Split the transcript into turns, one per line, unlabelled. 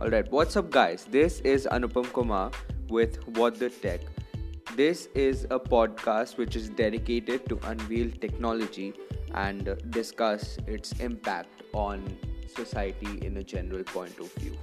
Alright, what's up, guys? This is Anupam Kumar with What the Tech. This is a podcast which is dedicated to unveil technology and discuss its impact on society in a general point of view.